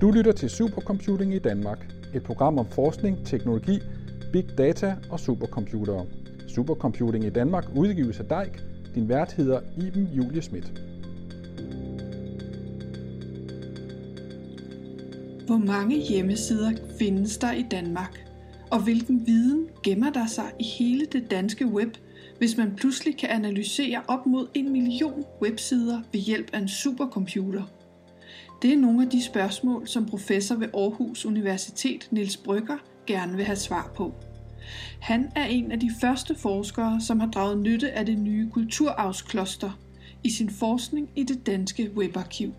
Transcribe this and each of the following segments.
Du lytter til Supercomputing i Danmark, et program om forskning, teknologi, big data og supercomputere. Supercomputing i Danmark udgives af DEIK. Din vært hedder Iben Julie Schmidt. Hvor mange hjemmesider findes der i Danmark? Og hvilken viden gemmer der sig i hele det danske web, hvis man pludselig kan analysere op mod en million websider ved hjælp af en supercomputer? Det er nogle af de spørgsmål, som professor ved Aarhus Universitet Niels Brygger gerne vil have svar på. Han er en af de første forskere, som har draget nytte af det nye kulturarvskloster i sin forskning i det danske webarkiv.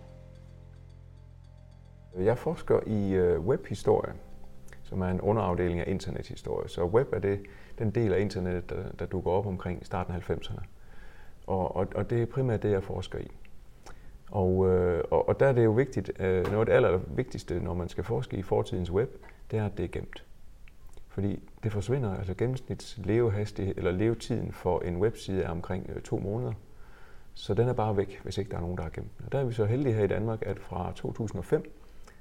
Jeg forsker i øh, webhistorie, som er en underafdeling af internethistorie. Så web er det, den del af internettet, der, der dukker op omkring starten af 90'erne. Og, og, og det er primært det, jeg forsker i. Og, øh, og, og der er det jo vigtigt, øh, noget af det allervigtigste, når man skal forske i fortidens web, det er, at det er gemt. Fordi det forsvinder, altså gennemsnits levehastighed, eller levetiden for en webside er omkring øh, to måneder. Så den er bare væk, hvis ikke der er nogen, der har gemt den. Og der er vi så heldige her i Danmark, at fra 2005,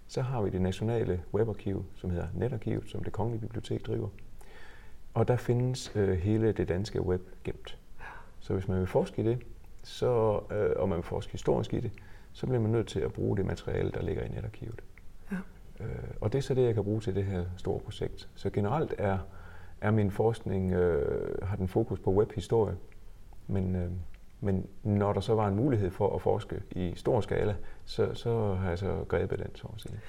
så har vi det nationale webarkiv, som hedder Netarkivet, som det kongelige bibliotek driver. Og der findes øh, hele det danske web gemt. Så hvis man vil forske i det, så, øh, og man vil forske historisk i det, så bliver man nødt til at bruge det materiale, der ligger i netarkivet. Ja. Øh, og det er så det, jeg kan bruge til det her store projekt. Så generelt er, er min forskning, øh, har den fokus på webhistorie, men, øh, men når der så var en mulighed for at forske i stor skala, så, så har jeg så grebet den, så at sige.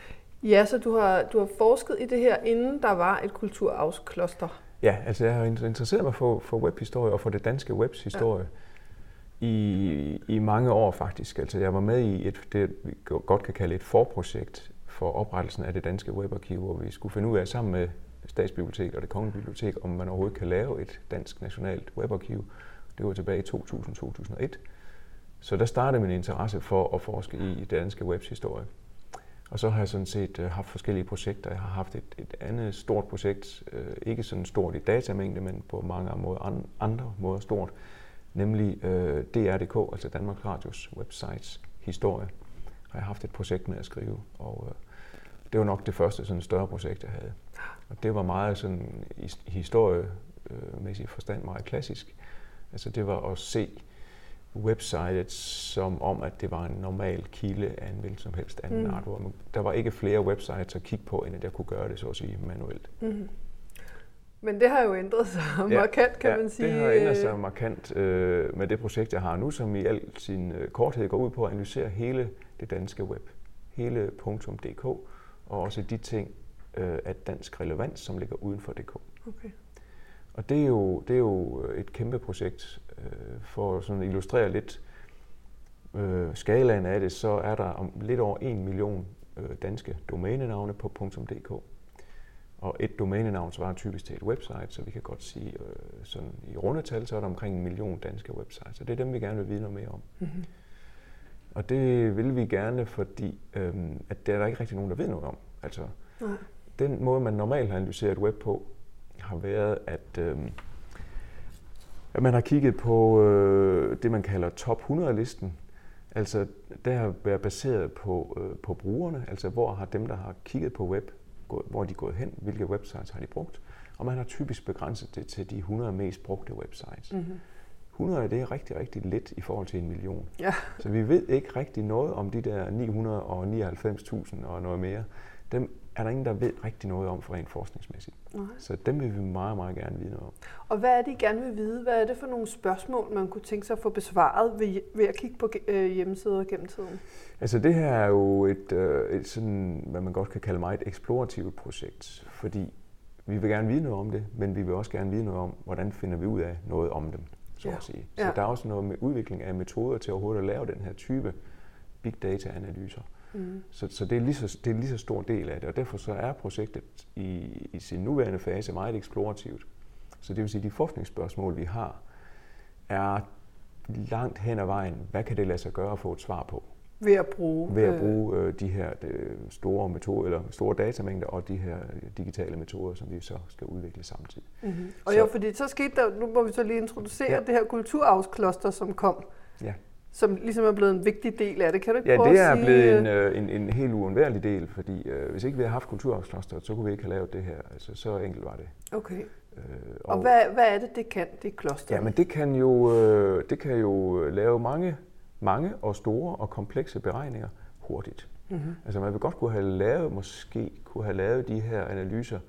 Ja, så du har, du har forsket i det her, inden der var et kulturarvskloster? Ja, altså jeg har interesseret mig for, for webhistorie og for det danske webs historie. Ja i, i mange år faktisk. Altså jeg var med i et, det vi godt kan kalde et forprojekt for oprettelsen af det danske webarkiv, hvor vi skulle finde ud af sammen med Statsbiblioteket og det Kongelige Bibliotek, om man overhovedet kan lave et dansk nationalt webarkiv. Det var tilbage i 2000-2001. Så der startede min interesse for at forske i det danske webs historie. Og så har jeg sådan set øh, haft forskellige projekter. Jeg har haft et, et andet stort projekt, øh, ikke sådan stort i datamængde, men på mange måder, andre måder stort, nemlig øh, DR.dk, altså Danmarks Radios websites historie, har jeg haft et projekt med at skrive. Og øh, det var nok det første sådan større projekt, jeg havde. Og det var meget sådan i historiemæssig forstand meget klassisk. Altså det var at se websitet som om, at det var en normal kilde af en hvilken som helst anden mm. art. Der var ikke flere websites at kigge på, end at jeg kunne gøre det, så at sige, manuelt. Mm. Men det har jo ændret sig ja, markant, kan ja, man sige. det har ændret sig markant øh, med det projekt, jeg har nu, som i al sin øh, korthed går ud på at analysere hele det danske web. Hele .dk, og også de ting øh, af dansk relevans, som ligger uden for DK. Okay. Og det er, jo, det er jo et kæmpe projekt. Øh, for sådan at illustrere lidt øh, skalaen af det, så er der om lidt over 1 million øh, danske domænenavne på .dk. Og et domænenavn svarer typisk til et website, så vi kan godt sige, øh, sådan i rundetal, så er der omkring en million danske websites, og det er dem, vi gerne vil vide noget mere om. Mm-hmm. Og det vil vi gerne, fordi øh, at der er der ikke rigtig nogen, der ved noget om. Altså, Nej. den måde, man normalt har analyseret web på, har været, at, øh, at man har kigget på øh, det, man kalder top 100-listen. Altså, der har været baseret på, øh, på brugerne, altså hvor har dem, der har kigget på web, hvor de er gået hen, hvilke websites har de brugt, og man har typisk begrænset det til de 100 mest brugte websites. Mm-hmm. 100 det er rigtig, rigtig lidt i forhold til en million. Ja. Så vi ved ikke rigtig noget om de der 999.000 og noget mere. Dem er der ingen, der ved rigtig noget om for rent forskningsmæssigt. Nej. Så dem vil vi meget, meget gerne vide noget om. Og hvad er det, I gerne vil vide? Hvad er det for nogle spørgsmål, man kunne tænke sig at få besvaret ved, ved at kigge på øh, hjemmesider gennem tiden? Altså det her er jo et, øh, et sådan, hvad man godt kan kalde meget eksplorativt projekt, fordi vi vil gerne vide noget om det, men vi vil også gerne vide noget om, hvordan finder vi ud af noget om dem, så ja. at sige. Så ja. der er også noget med udvikling af metoder til overhovedet at lave den her type big data analyser. Mm. Så, så, det, er lige så det er en lige så stor del af det, og derfor så er projektet i, i sin nuværende fase meget eksplorativt. Så det vil sige, at de forskningsspørgsmål, vi har, er langt hen ad vejen, hvad kan det lade sig gøre at få et svar på? Ved at bruge, ved at bruge øh, de her de store metoder, eller store datamængder og de her digitale metoder, som vi så skal udvikle samtidig. Mm-hmm. Og så, jo, fordi så skete der, nu må vi så lige introducere ja. det her kulturarvskloster, som kom. Ja. Som ligesom er blevet en vigtig del af det. Kan du ikke Ja, prøve det er sige, blevet en, øh, øh, en, en helt uundværlig del, fordi øh, hvis ikke vi havde haft kulturarvsklosteret, så kunne vi ikke have lavet det her. Altså, så enkelt var det. Okay. Øh, Og hvad, hvad er det, det kan, det kloster? Ja, men det kan jo, øh, det kan jo lave mange, mange og store og komplekse beregninger hurtigt. Mm-hmm. Altså man vil godt kunne have lavet, måske kunne have lavet de her analyser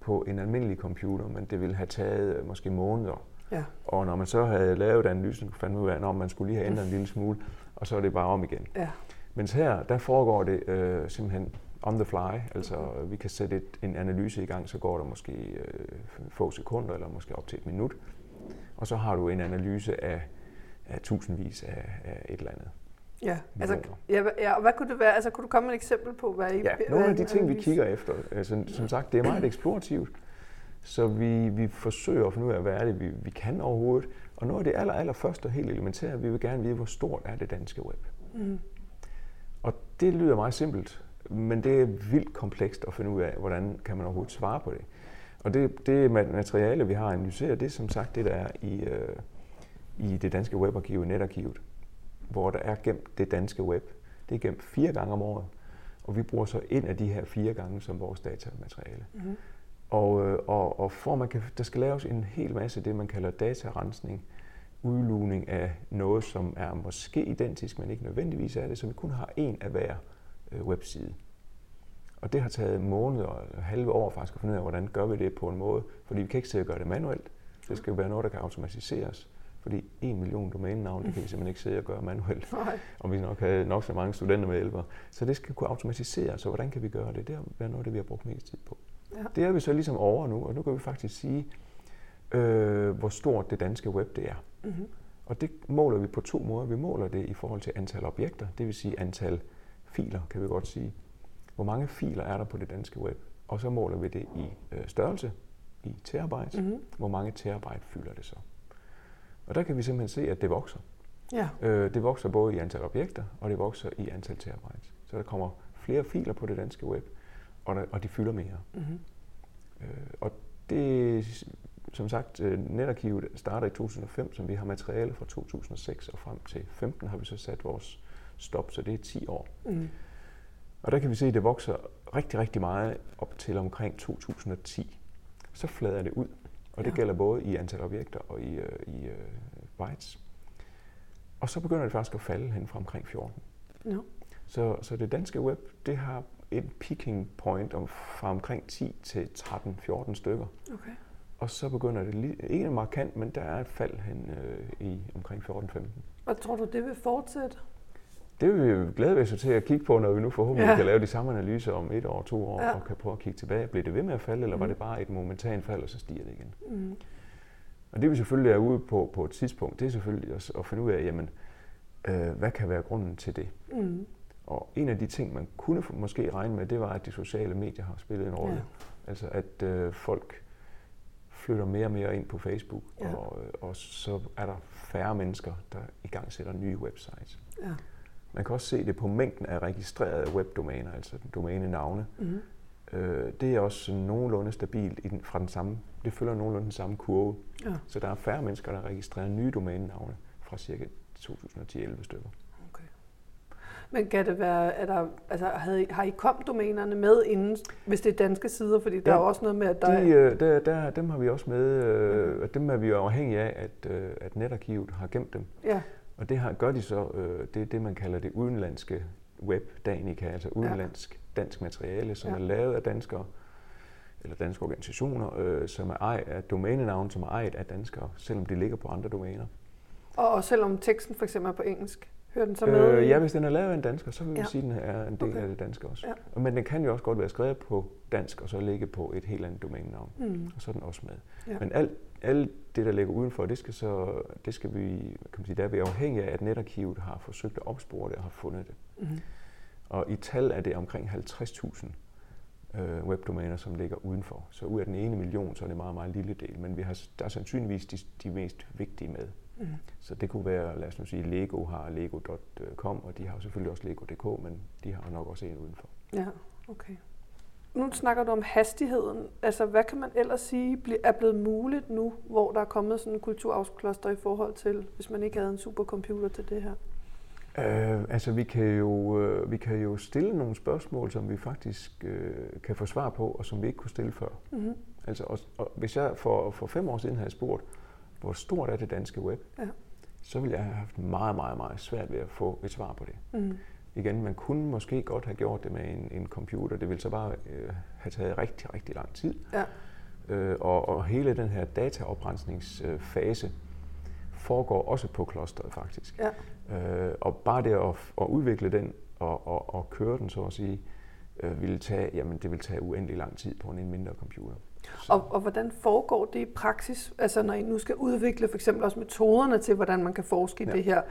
på en almindelig computer, men det ville have taget øh, måske måneder. Ja. Og når man så havde lavet analysen, fandt man ud af, at man skulle lige have ændret en lille smule, og så er det bare om igen. Ja. Mens her, der foregår det øh, simpelthen on the fly, altså vi kan sætte et, en analyse i gang, så går der måske øh, få sekunder, eller måske op til et minut, og så har du en analyse af, af tusindvis af, af et eller andet. Ja, altså, ja, ja, og hvad kunne det være? Altså, kunne du komme med et eksempel på, hvad I... Ja, nogle af de ting, vi kigger efter, altså, som sagt, det er meget eksplorativt, så vi, vi forsøger at finde ud af, hvad er det, vi, vi kan overhovedet. Og noget af det aller, aller første og helt elementære, vi vil gerne vide, hvor stort er det danske web. Mm. Og det lyder meget simpelt, men det er vildt komplekst at finde ud af, hvordan kan man overhovedet svare på det. Og det, det ma- materiale, vi har analyseret, det er som sagt det, der er i, øh, i det danske webarkiv, netarkivet, hvor der er gemt det danske web. Det er gemt fire gange om året, og vi bruger så en af de her fire gange som vores datamateriale. Mhm. Og, øh, og, og for man kan, der skal laves en hel masse det, man kalder datarensning, udlugning af noget, som er måske identisk, men ikke nødvendigvis er det, så vi kun har en af hver øh, webside. Og det har taget måneder eller halve år faktisk at finde ud af, hvordan gør vi det på en måde, fordi vi kan ikke sidde og gøre det manuelt. Det skal jo være noget, der kan automatiseres, fordi en million domænenavn, det kan vi simpelthen ikke sidde og gøre manuelt, Nej. og vi nok have nok så mange studenter med hjælpere. Så det skal kunne automatiseres, så hvordan kan vi gøre det? Det har været noget af det, vi har brugt mest tid på. Ja. Det er vi så ligesom over nu, og nu kan vi faktisk sige, øh, hvor stort det danske web det er. Mm-hmm. Og det måler vi på to måder. Vi måler det i forhold til antal objekter, det vil sige antal filer, kan vi godt sige. Hvor mange filer er der på det danske web? Og så måler vi det i øh, størrelse, i terabyte. Mm-hmm. Hvor mange terabyte fylder det så? Og der kan vi simpelthen se, at det vokser. Ja. Øh, det vokser både i antal objekter, og det vokser i antal terabyte. Så der kommer flere filer på det danske web, og, der, og de fylder mere. Mm-hmm. Øh, og det, som sagt, øh, netarkivet starter i 2005, som vi har materiale fra 2006 og frem til 15 har vi så sat vores stop, så det er 10 år. Mm. Og der kan vi se, at det vokser rigtig, rigtig meget op til omkring 2010. Så flader det ud, og det Ja. gælder både i antal objekter og i, øh, i øh, bytes. Og så begynder det faktisk at falde hen fra omkring 14. No. Så, så det danske web, det har et peaking point om, fra omkring 10 til 13-14 stykker. Okay. Og så begynder det lige, ikke markant, men der er et fald hen øh, i omkring 14-15. Og tror du, det vil fortsætte? Det vil vi glæde os til at kigge på, når vi nu forhåbentlig Ja. kan lave de samme analyser om et år, to år, Ja. og kan prøve at kigge tilbage. Bliver det ved med at falde, eller var Mhm. det bare et momentant fald, og så stiger det igen? Mm. Og det vi selvfølgelig er ude på på et tidspunkt, det er selvfølgelig at, at finde ud af, jamen, øh, hvad kan være grunden til det? Mm. Og en af de ting, man kunne måske regne med, det var, at de sociale medier har spillet en rolle. Ja. Altså at øh, folk flytter mere og mere ind på Facebook, Ja. og, øh, og så er der færre mennesker, der i gang sætter nye websites. Ja. Man kan også se det på mængden af registrerede webdomæner, altså domænenavne. Mm. Øh, det er også nogenlunde stabilt i den, fra den samme, det følger nogenlunde den samme kurve. Ja. Så der er færre mennesker, der registrerer nye domænenavne fra cirka 2010-11 stykker. Men kan det være, er der, altså, havde har I kom domænerne med inden, hvis det er danske sider? Fordi der Ja. er også noget med, at der De, øh, der, der, dem har vi også med, øh, og dem er vi jo afhængige af, at, øh, at netarkivet har gemt dem. Ja, Og det har, gør de så, øh, det er det, man kalder det udenlandske web Danica, altså udenlandsk dansk materiale, som Ja. er lavet af danskere, eller danske organisationer, øh, som er ejet af domænenavn, som er ejet af danskere, selvom de ligger på andre domæner. og, og selvom teksten for eksempel er på engelsk, hører den så med? Øh, ja, hvis den er lavet af en dansker, så vil vi Ja. ja. sige, at den er en del Okay. af det danske også. Ja. Men den kan jo også godt være skrevet på dansk, og så ligge på et helt andet domænenavn. Mm. Og så er den også med. Ja. Men alt, alt det, der ligger udenfor, det skal så, det skal vi, kan man sige, der er vi afhængige af, at netarkivet har forsøgt at opspore det og har fundet det. Mm. Og i tal er det omkring 50.000 øh, webdomæner, som ligger udenfor. Så ud af den ene million, så er det en meget, meget lille del. Men vi har, der er sandsynligvis de, de mest vigtige med. Mm. Så det kunne være, lad os nu sige, Lego har lego.com, og de har selvfølgelig også lego.dk, men de har nok også en udenfor. Ja, okay. nu snakker du om hastigheden. Altså, hvad kan man ellers sige er blevet muligt nu, hvor der er kommet sådan en kulturarvskloster i forhold til, hvis man ikke havde en supercomputer til det her? Uh, altså, vi kan, jo, uh, vi kan jo stille nogle spørgsmål, som vi faktisk uh, kan få svar på, og som vi ikke kunne stille før. Mm-hmm. Altså, og, og hvis jeg for, for fem år siden havde spurgt, hvor stort er det danske web, ja. så ville jeg have haft meget, meget, meget svært ved at få et svar på det. Mm. Igen, man kunne måske godt have gjort det med en, en computer. Det ville så bare øh, have taget rigtig, rigtig lang tid. Ja. Øh, og, og hele den her dataoprensningsfase foregår også på klosteret faktisk. Ja. Øh, og bare det at, at udvikle den og, og, og køre den, så at sige, øh, ville tage, jamen, det vil tage uendelig lang tid på en mindre computer. Og, og hvordan foregår det i praksis? Altså når I nu skal udvikle for eksempel også metoderne til, hvordan man kan forske i ja. det her.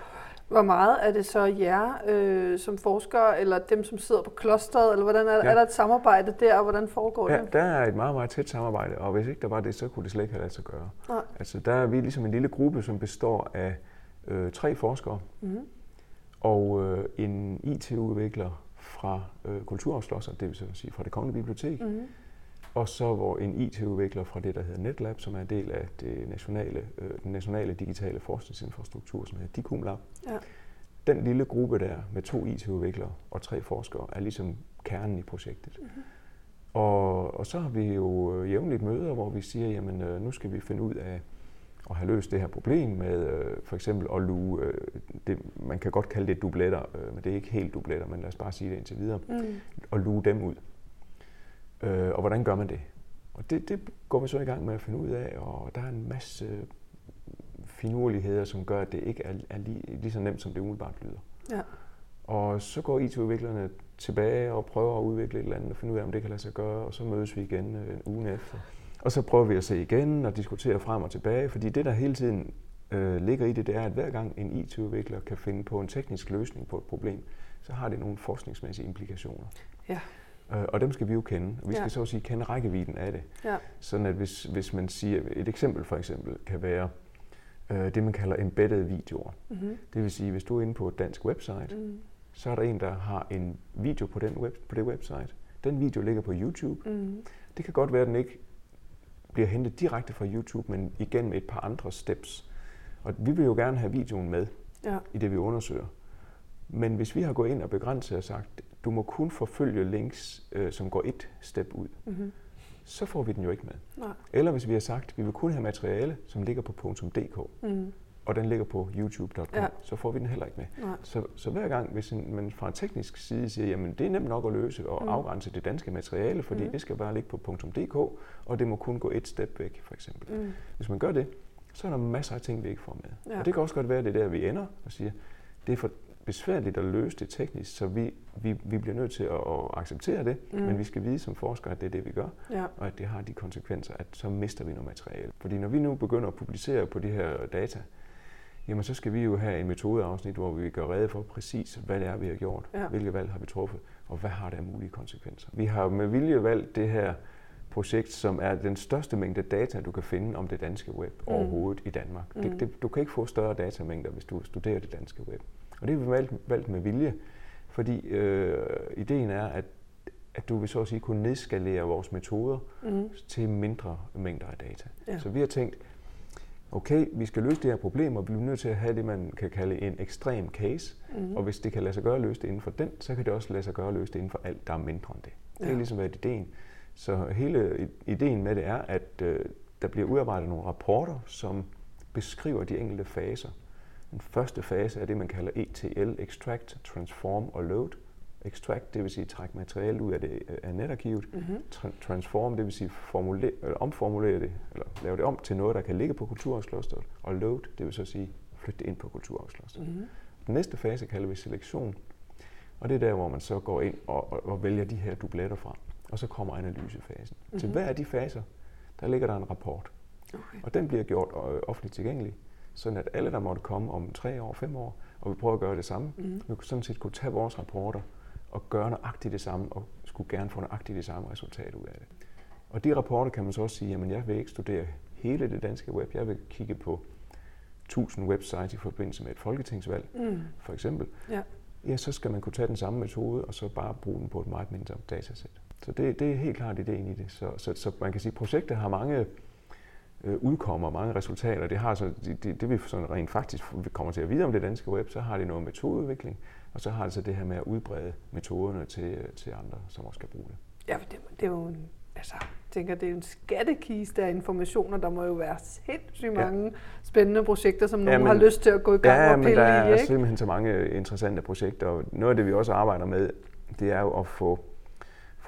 Hvor meget er det så jer øh, som forskere, eller dem, som sidder på klosteret, eller hvordan er, ja. er der et samarbejde der, og hvordan foregår ja, det? der er et meget, meget tæt samarbejde, og hvis ikke der var det, så kunne det slet ikke have lade sig gøre. Nej. Altså der er vi ligesom en lille gruppe, som består af øh, tre forskere, mm-hmm. og øh, en IT-udvikler fra øh, Kulturarvslosser, det vil sige fra det Kongelige Bibliotek, mm-hmm og så hvor en IT-udvikler fra det, der hedder NetLab, som er en del af det nationale, øh, den nationale digitale forskningsinfrastruktur, som hedder DICUM Lab. Ja. Den lille gruppe der med to IT-udviklere og tre forskere er ligesom kernen i projektet. Mm-hmm. Og, og så har vi jo øh, jævnligt møder, hvor vi siger, jamen øh, nu skal vi finde ud af at have løst det her problem med øh, for eksempel at luge, øh, det, man kan godt kalde det dubletter, øh, men det er ikke helt dubletter, men lad os bare sige det indtil videre, mm. at luge dem ud. Øh, og hvordan gør man det? Og det, det går vi så i gang med at finde ud af, og der er en masse finurligheder, som gør, at det ikke er, er lige, lige så nemt, som det umiddelbart lyder. Ja. Og så går IT-udviklerne tilbage og prøver at udvikle et eller andet og finde ud af, om det kan lade sig gøre, og så mødes vi igen øh, en uge efter. Og så prøver vi at se igen og diskutere frem og tilbage, fordi det, der hele tiden øh, ligger i det, det er, at hver gang en IT-udvikler kan finde på en teknisk løsning på et problem, så har det nogle forskningsmæssige implikationer. Ja. Øh, og dem skal vi jo kende. Og vi skal ja. så at sige kende rækkevidden af det. Ja. Sådan at hvis, hvis man siger, et eksempel for eksempel kan være øh, det, man kalder embedded videoer. Mm-hmm. Det vil sige, hvis du er inde på et dansk website, mm. så er der en, der har en video på, den web, på det website. Den video ligger på YouTube. Mm. Det kan godt være, at den ikke bliver hentet direkte fra YouTube, men igen med et par andre steps. Og vi vil jo gerne have videoen med ja. i det, vi undersøger. Men hvis vi har gået ind og begrænset og sagt, du må kun forfølge links, øh, som går et step ud, mm-hmm. så får vi den jo ikke med. Nej. Eller hvis vi har sagt, vi vil kun have materiale, som ligger på .dk, mm. og den ligger på youtube.com, ja. så får vi den heller ikke med. Så, så hver gang, hvis en, man fra en teknisk side siger, jamen det er nemt nok at løse og mm. afgrænse det danske materiale, fordi mm. det skal bare ligge på .dk, og det må kun gå et step væk, for eksempel. Mm. Hvis man gør det, så er der masser af ting, vi ikke får med. Ja. Og det kan også godt være, at det er der, vi ender og siger, det er for, besværligt at løse det teknisk, så vi, vi, vi bliver nødt til at, at acceptere det, mm. men vi skal vide som forskere, at det er det, vi gør, ja. og at det har de konsekvenser, at så mister vi noget materiale. Fordi når vi nu begynder at publicere på de her data, jamen så skal vi jo have en metodeafsnit, hvor vi gør rede for præcis, hvad det er, vi har gjort, ja. hvilke valg har vi truffet, og hvad har det af mulige konsekvenser. Vi har med vilje valgt det her projekt, som er den største mængde data, du kan finde om det danske web mm. overhovedet i Danmark. Mm. Det, det, du kan ikke få større datamængder, hvis du studerer det danske web. Og det har vi valgt, valgt med vilje, fordi øh, ideen er, at, at du vil så at sige kunne nedskalere vores metoder mm. til mindre mængder af data. Ja. Så vi har tænkt, okay, vi skal løse det her problem, og vi bliver nødt til at have det, man kan kalde en ekstrem case. Mm. Og hvis det kan lade sig gøre at løse det inden for den, så kan det også lade sig gøre at løse det inden for alt, der er mindre end det. Det ja. er ligesom været ideen. Så hele ideen med det er, at øh, der bliver udarbejdet nogle rapporter, som beskriver de enkelte faser den første fase er det, man kalder ETL, Extract, Transform og Load. Extract, det vil sige trække materiale ud af, det, af netarkivet. Mm-hmm. Tra- transform, det vil sige formulere, eller omformulere det, eller lave det om til noget, der kan ligge på kulturarvsklosteret. Og load, det vil så sige flytte det ind på kulturarvsklosteret. Mm-hmm. Den næste fase kalder vi selektion. Og det er der, hvor man så går ind og, og, og vælger de her dubletter fra. Og så kommer analysefasen. Mm-hmm. Til hver af de faser, der ligger der en rapport. Okay. Og den bliver gjort øh, offentligt tilgængelig sådan at alle, der måtte komme om tre år, fem år, og vi prøver at gøre det samme, mm. vi kunne sådan set kunne tage vores rapporter og gøre nøjagtigt det samme, og skulle gerne få nøjagtigt det samme resultat ud af det. Og de rapporter kan man så også sige, at jeg vil ikke studere hele det danske web, jeg vil kigge på 1000 websites i forbindelse med et folketingsvalg, mm. for eksempel. Ja. ja, så skal man kunne tage den samme metode, og så bare bruge den på et meget mindre datasæt. Så det, det er helt klart ideen i det. Så, så, så man kan sige, at projektet har mange øh, udkommer, mange resultater. Det, har så, det, det, det vi sådan rent faktisk kommer til at vide om det danske web, så har det noget metodeudvikling, og så har det så det her med at udbrede metoderne til, til andre, som også skal bruge det. Ja, det, det er jo en, altså, jeg tænker, det er en skattekiste af informationer. Der må jo være sindssygt mange ja. spændende projekter, som nogen ja, men, har lyst til at gå i gang ja, og pille i. Ja, men der er ikke? simpelthen så mange interessante projekter, og noget af det, vi også arbejder med, det er jo at få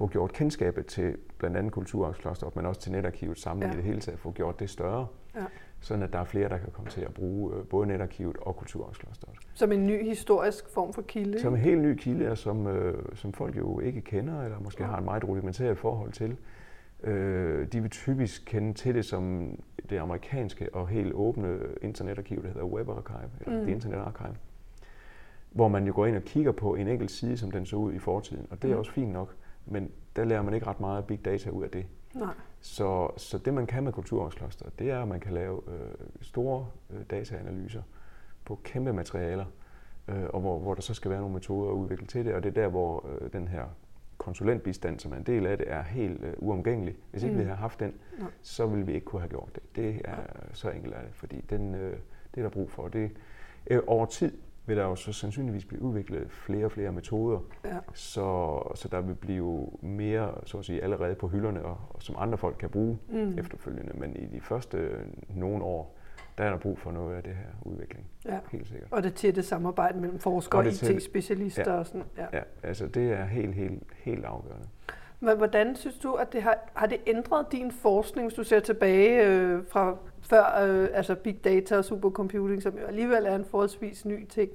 få gjort kendskabet til blandt andet Kulturarvsklosteret, men også til netarkivet samlet ja. i det hele taget, få gjort det større, ja. sådan at der er flere, der kan komme til at bruge øh, både netarkivet og Kulturarvsklosteret. Som en ny historisk form for kilde? Som en helt ny kilde, som, øh, som folk jo ikke kender, eller måske ja. har et meget rudimentært forhold til. Øh, de vil typisk kende til det som det amerikanske og helt åbne internetarkiv, der hedder Web Archive, eller mm. The Internet Archive hvor man jo går ind og kigger på en enkelt side, som den så ud i fortiden. Og det er mm. også fint nok men der lærer man ikke ret meget big data ud af det. Nej. Så, så det man kan med kulturarvskloster, det er, at man kan lave øh, store øh, dataanalyser på kæmpe materialer, øh, og hvor, hvor der så skal være nogle metoder at udvikle til det, og det er der, hvor øh, den her konsulentbistand, som er en del af det, er helt øh, uomgængelig. Hvis ikke mm. vi havde haft den, Nej. så ville vi ikke kunne have gjort det. Det er så enkelt af det, fordi den, øh, det er der brug for. Det, øh, over tid vil der jo så sandsynligvis blive udviklet flere og flere metoder, ja. så, så der vil blive mere, så at sige, allerede på hylderne, og, og som andre folk kan bruge mm. efterfølgende. Men i de første nogle år, der er der brug for noget af det her udvikling. Ja. Helt sikkert. Og det tætte samarbejde mellem forskere og, og IT-specialister ja. og sådan. Ja. ja, altså det er helt, helt, helt afgørende. Men hvordan synes du, at det har, har det ændret din forskning, hvis du ser tilbage øh, fra før øh, altså big data og supercomputing, som jo alligevel er en forholdsvis ny ting,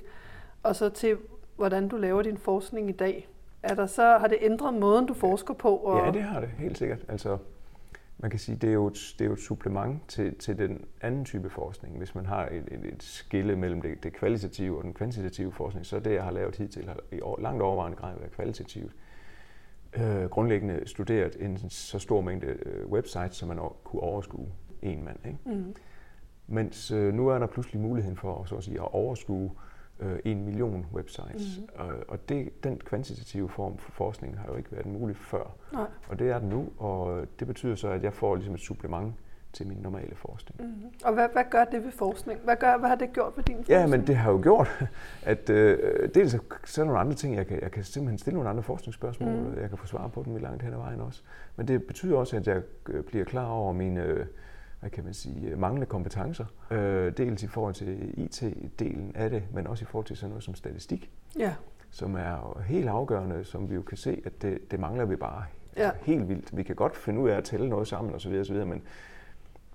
og så til, hvordan du laver din forskning i dag. Er der så, har det ændret måden, du forsker på? Og... Ja, det har det, helt sikkert. Altså, man kan sige, det er jo et, det er jo et supplement til, til den anden type forskning. Hvis man har et, et, et skille mellem det, det kvalitative og den kvantitative forskning, så det, jeg har lavet hidtil, har i år, langt overvejende grad været kvalitativt. Øh, grundlæggende studeret en så stor mængde øh, websites, som man kunne overskue en mand. Ikke? Mm. Mens øh, nu er der pludselig muligheden for så at, sige, at overskue øh, en million websites. Mm. Og, og det, den kvantitative form for forskning har jo ikke været mulig før. Nej. Og det er den nu, og det betyder så, at jeg får ligesom et supplement til min normale forskning. Mm. Og hvad, hvad gør det ved forskning? Hvad, gør, hvad har det gjort ved din forskning? Ja, men det har jo gjort, at øh, dels er der nogle andre ting, jeg kan, jeg kan simpelthen stille nogle andre forskningsspørgsmål, mm. og jeg kan få svar på dem i langt hen ad vejen også. Men det betyder også, at jeg øh, bliver klar over mine øh, hvad kan man sige, øh, manglende kompetencer. Øh, dels i forhold til IT-delen af det, men også i forhold til sådan noget som statistik. Ja. Som er helt afgørende, som vi jo kan se, at det, det mangler vi bare ja. altså, helt vildt. Vi kan godt finde ud af at tælle noget sammen osv., osv. men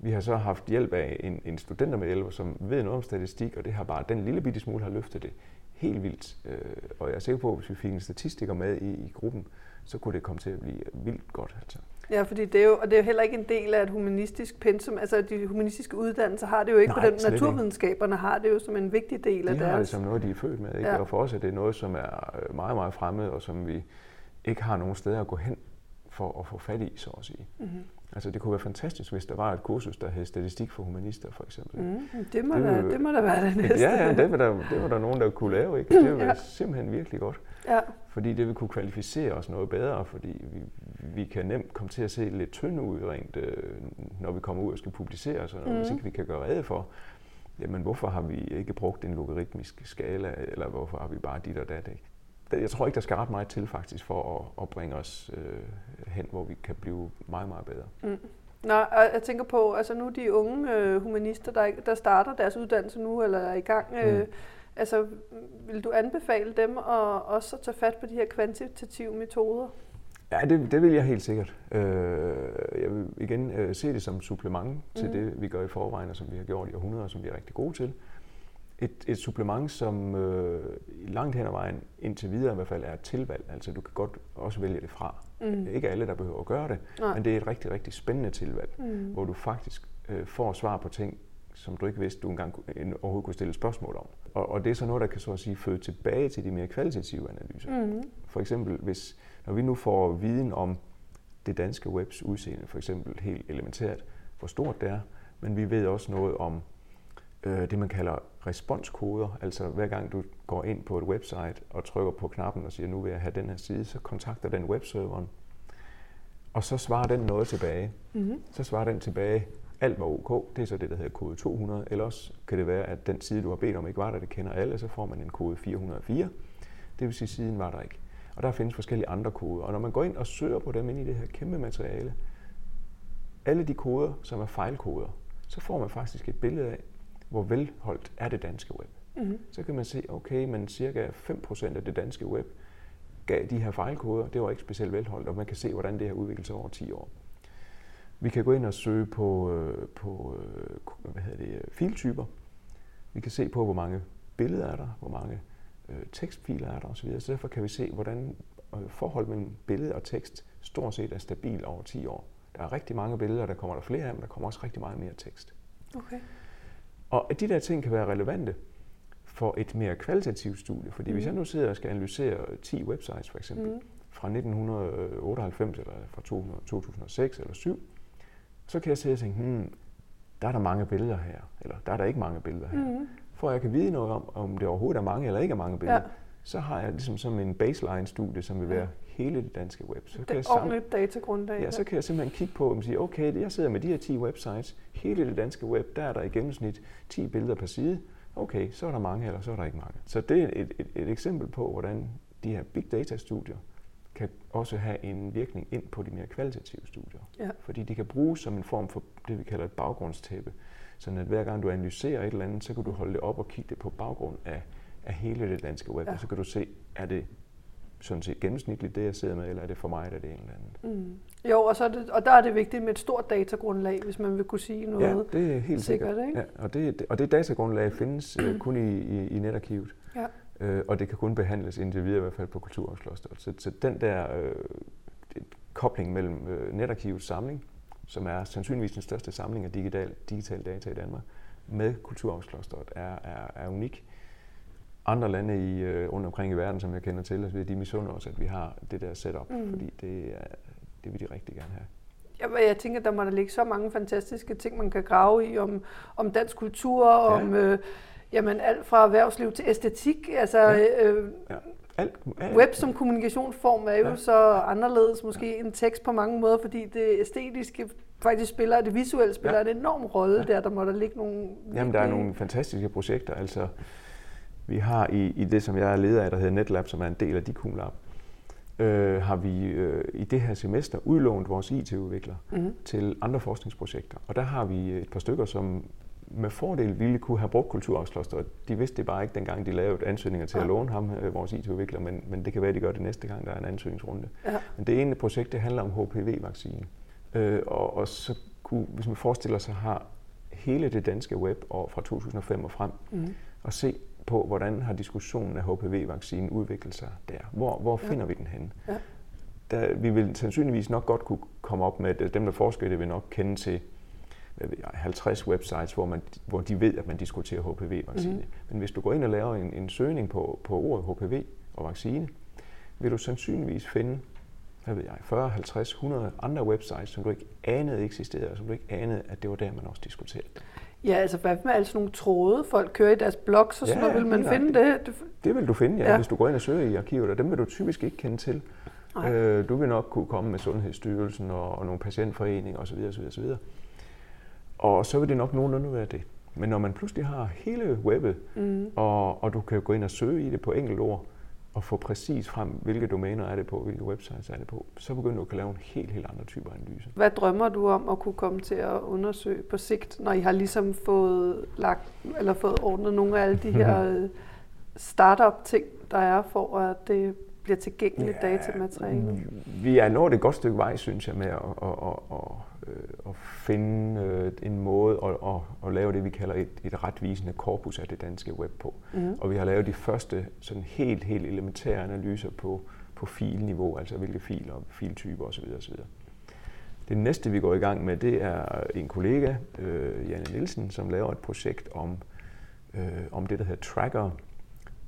vi har så haft hjælp af en, en studentermedhjælper, som ved noget om statistik, og det har bare, den lille bitte smule har løftet det helt vildt. Øh, og jeg er sikker på, at hvis vi fik en statistiker med i, i gruppen, så kunne det komme til at blive vildt godt. Altså. Ja, fordi det er jo, og det er jo heller ikke en del af et humanistisk pensum. Altså de humanistiske uddannelser har det jo ikke Nej, på den. Naturvidenskaberne har det jo som en vigtig del de af deres. De har det som noget, de er født med. Ikke? Ja. Og for os er det noget, som er øh, meget, meget fremmed, og som vi ikke har nogen steder at gå hen for at få fat i, så at sige. Mm-hmm. Altså det kunne være fantastisk, hvis der var et kursus, der hed statistik for humanister, for eksempel. Mm, det, må det, der, det må da være det næste. Ja, ja det, var der, det var der nogen, der kunne lave. Ikke? Det var ja. simpelthen virkelig godt. Ja. Fordi det vil kunne kvalificere os noget bedre, fordi vi, vi kan nemt komme til at se lidt tynde ud, rent, øh, når vi kommer ud og skal publicere, så mm. hvis ikke vi kan gøre rede for, jamen hvorfor har vi ikke brugt en logaritmisk skala, eller hvorfor har vi bare dit og dat, ikke? Jeg tror ikke, der skal ret meget til faktisk for at, at bringe os øh, hen, hvor vi kan blive meget, meget bedre. Mm. Nå, og jeg tænker på, altså nu de unge øh, humanister, der, der starter deres uddannelse nu, eller er i gang, øh, mm Altså, vil du anbefale dem at også at tage fat på de her kvantitative metoder? Ja, det, det vil jeg helt sikkert. Øh, jeg vil igen øh, se det som supplement til mm. det, vi gør i forvejen, og som vi har gjort i århundreder, som vi er rigtig gode til. Et, et supplement, som øh, langt hen ad vejen, indtil videre i hvert fald, er et tilvalg. Altså, du kan godt også vælge det fra. Mm. Ikke alle, der behøver at gøre det, Nej. men det er et rigtig, rigtig spændende tilvalg, mm. hvor du faktisk øh, får svar på ting, som du ikke vidste, du engang overhovedet kunne stille spørgsmål om. Og, og det er så noget, der kan så at sige føde tilbage til de mere kvalitative analyser. Mm. For eksempel, hvis, når vi nu får viden om det danske webs udseende, for eksempel helt elementært, hvor stort det er, men vi ved også noget om øh, det, man kalder responskoder. Altså hver gang du går ind på et website og trykker på knappen og siger, nu vil jeg have den her side, så kontakter den webserveren. Og så svarer den noget tilbage. Mm-hmm. Så svarer den tilbage, alt var ok, det er så det, der hedder kode 200. Ellers kan det være, at den side, du har bedt om, ikke var der, det kender alle, så får man en kode 404. Det vil sige, at siden var der ikke. Og der findes forskellige andre koder. Og når man går ind og søger på dem ind i det her kæmpe materiale, alle de koder, som er fejlkoder, så får man faktisk et billede af, hvor velholdt er det danske web. Mm-hmm. Så kan man se, okay, men cirka 5% af det danske web gav de her fejlkoder. Det var ikke specielt velholdt, og man kan se, hvordan det har udviklet sig over 10 år. Vi kan gå ind og søge på, øh, på øh, hvad hedder det, filtyper. Vi kan se på, hvor mange billeder er der, hvor mange øh, tekstfiler er der osv. Så derfor kan vi se, hvordan øh, forholdet mellem billede og tekst stort set er stabil over 10 år. Der er rigtig mange billeder, der kommer der flere af, men der kommer også rigtig meget mere tekst. Okay. Og de der ting kan være relevante for et mere kvalitativt studie. Fordi mm. hvis jeg nu sidder og skal analysere 10 websites for eksempel, mm. fra 1998 eller fra 2006 eller 2007, så kan jeg sidde og tænke, hmm, der er der mange billeder her, eller der er der ikke mange billeder her. Mm. For at jeg kan vide noget om, om det overhovedet er mange eller ikke er mange billeder, ja. så har jeg ligesom som en baseline-studie, som vil være hele det danske web. Så det kan er ordentligt datagrundlag. Ja, så kan jeg simpelthen kigge på og sige, okay, jeg sidder med de her 10 websites, hele det danske web, der er der i gennemsnit 10 billeder per side. Okay, så er der mange, eller så er der ikke mange. Så det er et, et, et eksempel på, hvordan de her big data-studier kan også have en virkning ind på de mere kvalitative studier. Ja. Fordi de kan bruges som en form for det, vi kalder et baggrundstæppe. Så at hver gang du analyserer et eller andet, så kan du holde det op og kigge det på baggrund af, af hele det danske web, ja. og så kan du se, er det sådan set gennemsnitligt det, jeg sidder med, eller er det for mig, det er en eller anden? Mm. Jo, og, så er det, og der er det vigtigt med et stort datagrundlag, hvis man vil kunne sige noget Ja, det er helt sikkert. sikkert ikke? Ja, og, det, og det datagrundlag findes uh, kun i, i, i netarkivet. Ja. Uh, og det kan kun behandles indtil videre, i hvert fald på Kulturarvsklosteret. Så, så den der uh, kobling mellem uh, netarkivets samling, som er sandsynligvis den største samling af digital, digital data i Danmark, med Kulturarvsklosteret er, er, er unik andre lande i, øh, rundt omkring i verden, som jeg kender til, altså, de misunder os, at vi har det der setup, mm. fordi det, er, det vil de rigtig gerne have. Ja, jeg tænker, der må der ligge så mange fantastiske ting, man kan grave i om, om dansk kultur, ja. om øh, jamen, alt fra erhvervsliv til æstetik. Altså, ja. Øh, ja. Alt, alt. Web som kommunikationsform er jo ja. så anderledes måske ja. en tekst på mange måder, fordi det æstetiske faktisk spiller, det visuelle spiller ja. en enorm rolle ja. der. Der må der ligge nogle... Jamen, der er nogle fantastiske projekter. Altså, vi har i, i det, som jeg er leder af, der hedder NetLab, som er en del af DICOM Lab, øh, har vi øh, i det her semester udlånt vores IT-udvikler mm-hmm. til andre forskningsprojekter. Og der har vi et par stykker, som med fordel ville kunne have brugt Kulturarvskloster. De vidste det bare ikke, dengang de lavede ansøgninger til ja. at låne ham, øh, vores IT-udvikler, men, men det kan være, at de gør det næste gang, der er en ansøgningsrunde. Ja. Men det ene projekt, det handler om HPV-vaccine. Øh, og, og så kunne, hvis man forestiller sig, har hele det danske web og fra 2005 og frem, mm. og se, på, hvordan har diskussionen af HPV-vaccinen udviklet sig der? Hvor, hvor finder ja. vi den henne? Ja. Der, vi vil sandsynligvis nok godt kunne komme op med, at dem, der forsker det, vil nok kende til hvad ved jeg, 50 websites, hvor, man, hvor de ved, at man diskuterer HPV-vaccine. Mm-hmm. Men hvis du går ind og laver en, en søgning på, på ordet HPV og vaccine, vil du sandsynligvis finde hvad ved jeg, 40, 50, 100 andre websites, som du ikke anede eksisterede, og som du ikke anede, at det var der, man også diskuterede. Ja, altså hvad med alle sådan nogle tråde, folk kører i deres blogs og sådan ja, noget, vil man finde det? det? Det vil du finde, ja, ja. hvis du går ind og søger i arkivet, og dem vil du typisk ikke kende til. Øh, du vil nok kunne komme med Sundhedsstyrelsen og, og nogle patientforeninger osv. osv., osv. Og så vil det nok nogenlunde være det. Men når man pludselig har hele webbet, mm. og, og du kan gå ind og søge i det på enkelt ord, og få præcis frem, hvilke domæner er det på, hvilke websites er det på, så begynder du at lave en helt, helt andre typer analyse. Hvad drømmer du om at kunne komme til at undersøge på sigt, når I har ligesom fået, lagt, eller fået ordnet nogle af alle de her øh, startup ting, der er for, at det bliver tilgængeligt ja, datamateriale? Vi er nået et godt stykke vej, synes jeg, med at, at, at, at øh, at finde øh, en måde at, at, at lave det, vi kalder et, et retvisende korpus af det danske web på. Mm. Og vi har lavet de første sådan helt, helt elementære analyser på, på filniveau, altså hvilke filer, filtyper osv. osv. Det næste, vi går i gang med, det er en kollega, øh, Janne Nielsen, som laver et projekt om, øh, om det, der hedder tracker,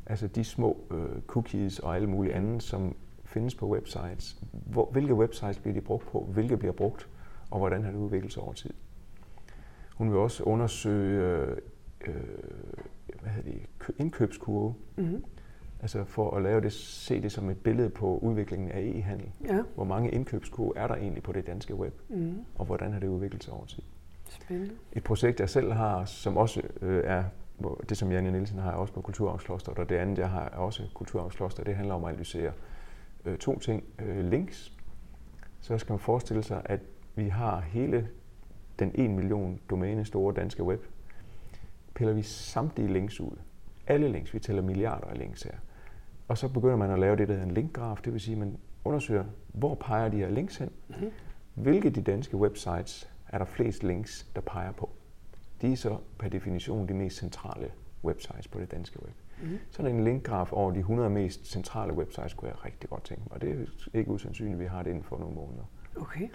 altså de små øh, cookies og alle mulige andet, som findes på websites. Hvor, hvilke websites bliver de brugt på? Hvilke bliver brugt? og hvordan har det udviklet sig over tid. Hun vil også undersøge øh, øh, hvad hedder det, kø- indkøbskurve. Mm-hmm. Altså for at lave det, se det som et billede på udviklingen af e-handel. Ja. Hvor mange indkøbskurve er der egentlig på det danske web, Mm. og hvordan har det udviklet sig over tid? Spændende. Et projekt, jeg selv har, som også øh, er hvor- det, som Janne Nielsen har, også på Kulturarvsklosteret, og det andet, jeg har, også Kulturarvsklosteret, det handler om at analysere øh, to ting. Øh, links. Så skal man forestille sig, at vi har hele den 1 million domæne store danske web. Piller vi samtlige links ud. Alle links, vi tæller milliarder af links her. Og så begynder man at lave det, der hedder en linkgraf, det vil sige, at man undersøger, hvor peger de her links hen. Mhm. Hvilke af de danske websites er der flest links, der peger på? De er så per definition de mest centrale websites på det danske web. Mhm. Sådan en linkgraf over de 100 mest centrale websites kunne jeg rigtig godt tænke mig, og det er ikke usandsynligt, at vi har det inden for nogle måneder. Okay.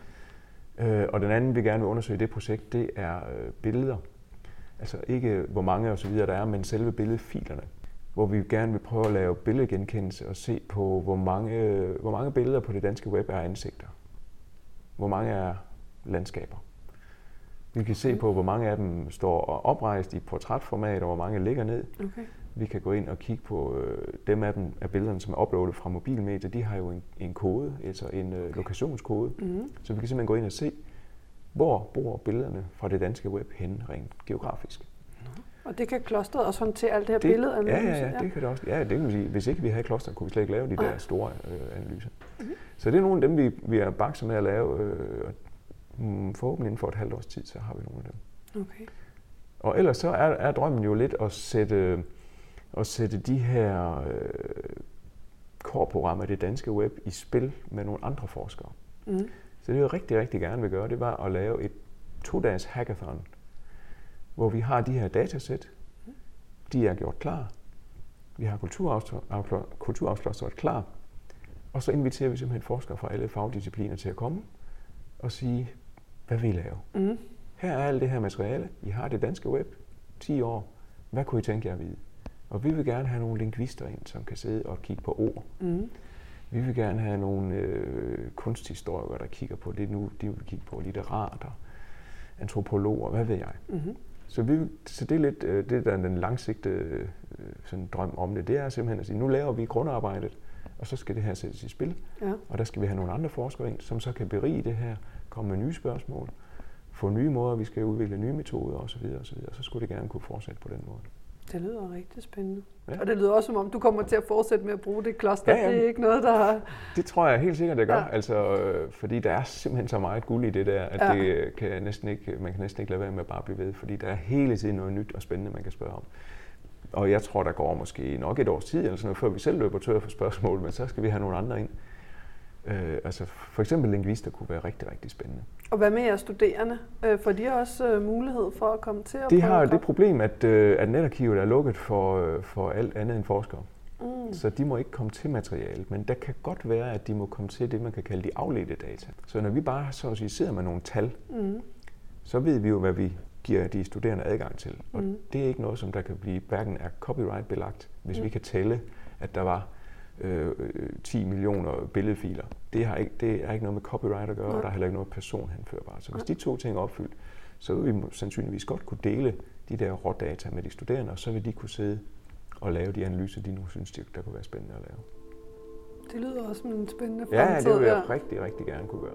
Øh, og den anden, vi gerne vil undersøge i det projekt, det er øh, billeder. Altså ikke hvor mange og så videre der er, men selve billedfilerne. Hvor vi gerne vil prøve at lave billedgenkendelse og se på, hvor mange, hvor mange billeder på det danske web er ansigter. Hvor mange er landskaber. Vi kan se på, hvor mange af dem står oprejst i portrætformat, og hvor mange ligger ned. Okay. Vi kan gå ind og kigge på øh, dem af, dem, af billederne, som er uploadet fra mobilmedier. De har jo en, en kode, altså en øh, lokationskode. Mm. Så vi kan simpelthen gå ind og se, hvor bor billederne fra det danske web henne rent geografisk. Og det kan klosteret også håndtere alt det her Det, billedanalyse? ja, ja, ja, det kan det også. Ja, det kan man sige. Hvis ikke vi havde kloster, kunne vi slet ikke lave de der store øh, analyser. Mm-hmm. Så det er nogle af dem, vi, vi er bakse med at lave. Øh, og, mm, forhåbentlig inden for et halvt års tid, så har vi nogle af dem. Okay. Og ellers så er, er drømmen jo lidt at sætte, at sætte de her øh, core-programmer i det danske web i spil med nogle andre forskere. Mm. Så det, jeg rigtig, rigtig gerne vil gøre, det var at lave et to-dages hackathon, hvor vi har de her datasæt. De er gjort klar. Vi har kulturafklosteret klar. Og så inviterer vi simpelthen forskere fra alle fagdiscipliner til at komme og sige, hvad vil I lave? Mm. Her er alt det her materiale. I har det danske web. 10 år. Hvad kunne I tænke jer at vide? Og vi vil gerne have nogle lingvister ind, som kan sidde og kigge på ord. Mm. Vi vil gerne have nogle øh, kunsthistorikere, der kigger på det nu. De vil kigge på litterater, antropologer, hvad ved jeg. Mm. Så, vi, så det er lidt øh, det, der er den langsigtede øh, sådan drøm om det. Det er simpelthen at sige, nu laver vi grundarbejdet, og så skal det her sættes i spil. Ja. Og der skal vi have nogle andre forskere ind, som så kan berige det her, komme med nye spørgsmål, få nye måder, vi skal udvikle nye metoder osv. osv. Så skulle det gerne kunne fortsætte på den måde. Det lyder rigtig spændende. Ja. Og det lyder også som om, du kommer til at fortsætte med at bruge det kloster. Ja, ja. Det er ikke noget, der har... Det tror jeg helt sikkert, det gør. Ja. Altså, øh, fordi der er simpelthen så meget guld i det der, at ja. det kan næsten ikke, man kan næsten ikke lade være med at bare blive ved, fordi der er hele tiden noget nyt og spændende, man kan spørge om. Og jeg tror, der går måske nok et års tid, eller sådan noget, før vi selv løber tør for spørgsmål, men så skal vi have nogle andre ind. Øh, altså for eksempel lingvister kunne være rigtig, rigtig spændende. Og hvad med jeres studerende? Øh, Får de også øh, mulighed for at komme til at De har jo det problem, at, øh, at netarkivet er lukket for, øh, for alt andet end forskere. Mm. Så de må ikke komme til materialet, men der kan godt være, at de må komme til det, man kan kalde de afledte data. Så når vi bare så at sige, sidder med nogle tal, Mm. så ved vi jo, hvad vi giver de studerende adgang til. Og Mm. det er ikke noget, som der kan blive hverken er copyright-belagt, hvis Mm. vi kan tælle, at der var øh, øh, 10 millioner billedfiler. Det, har ikke, det er ikke noget med copyright at gøre, Nej. og der er heller ikke noget personhenførbart. Så hvis Nej. de to ting er opfyldt, så vil vi sandsynligvis godt kunne dele de der rådata med de studerende, og så vil de kunne sidde og lave de analyser, de nu synes, de- der kunne være spændende at lave. Det lyder også som en spændende Ja, fremtid. det vil jeg ja. rigtig, rigtig gerne kunne gøre.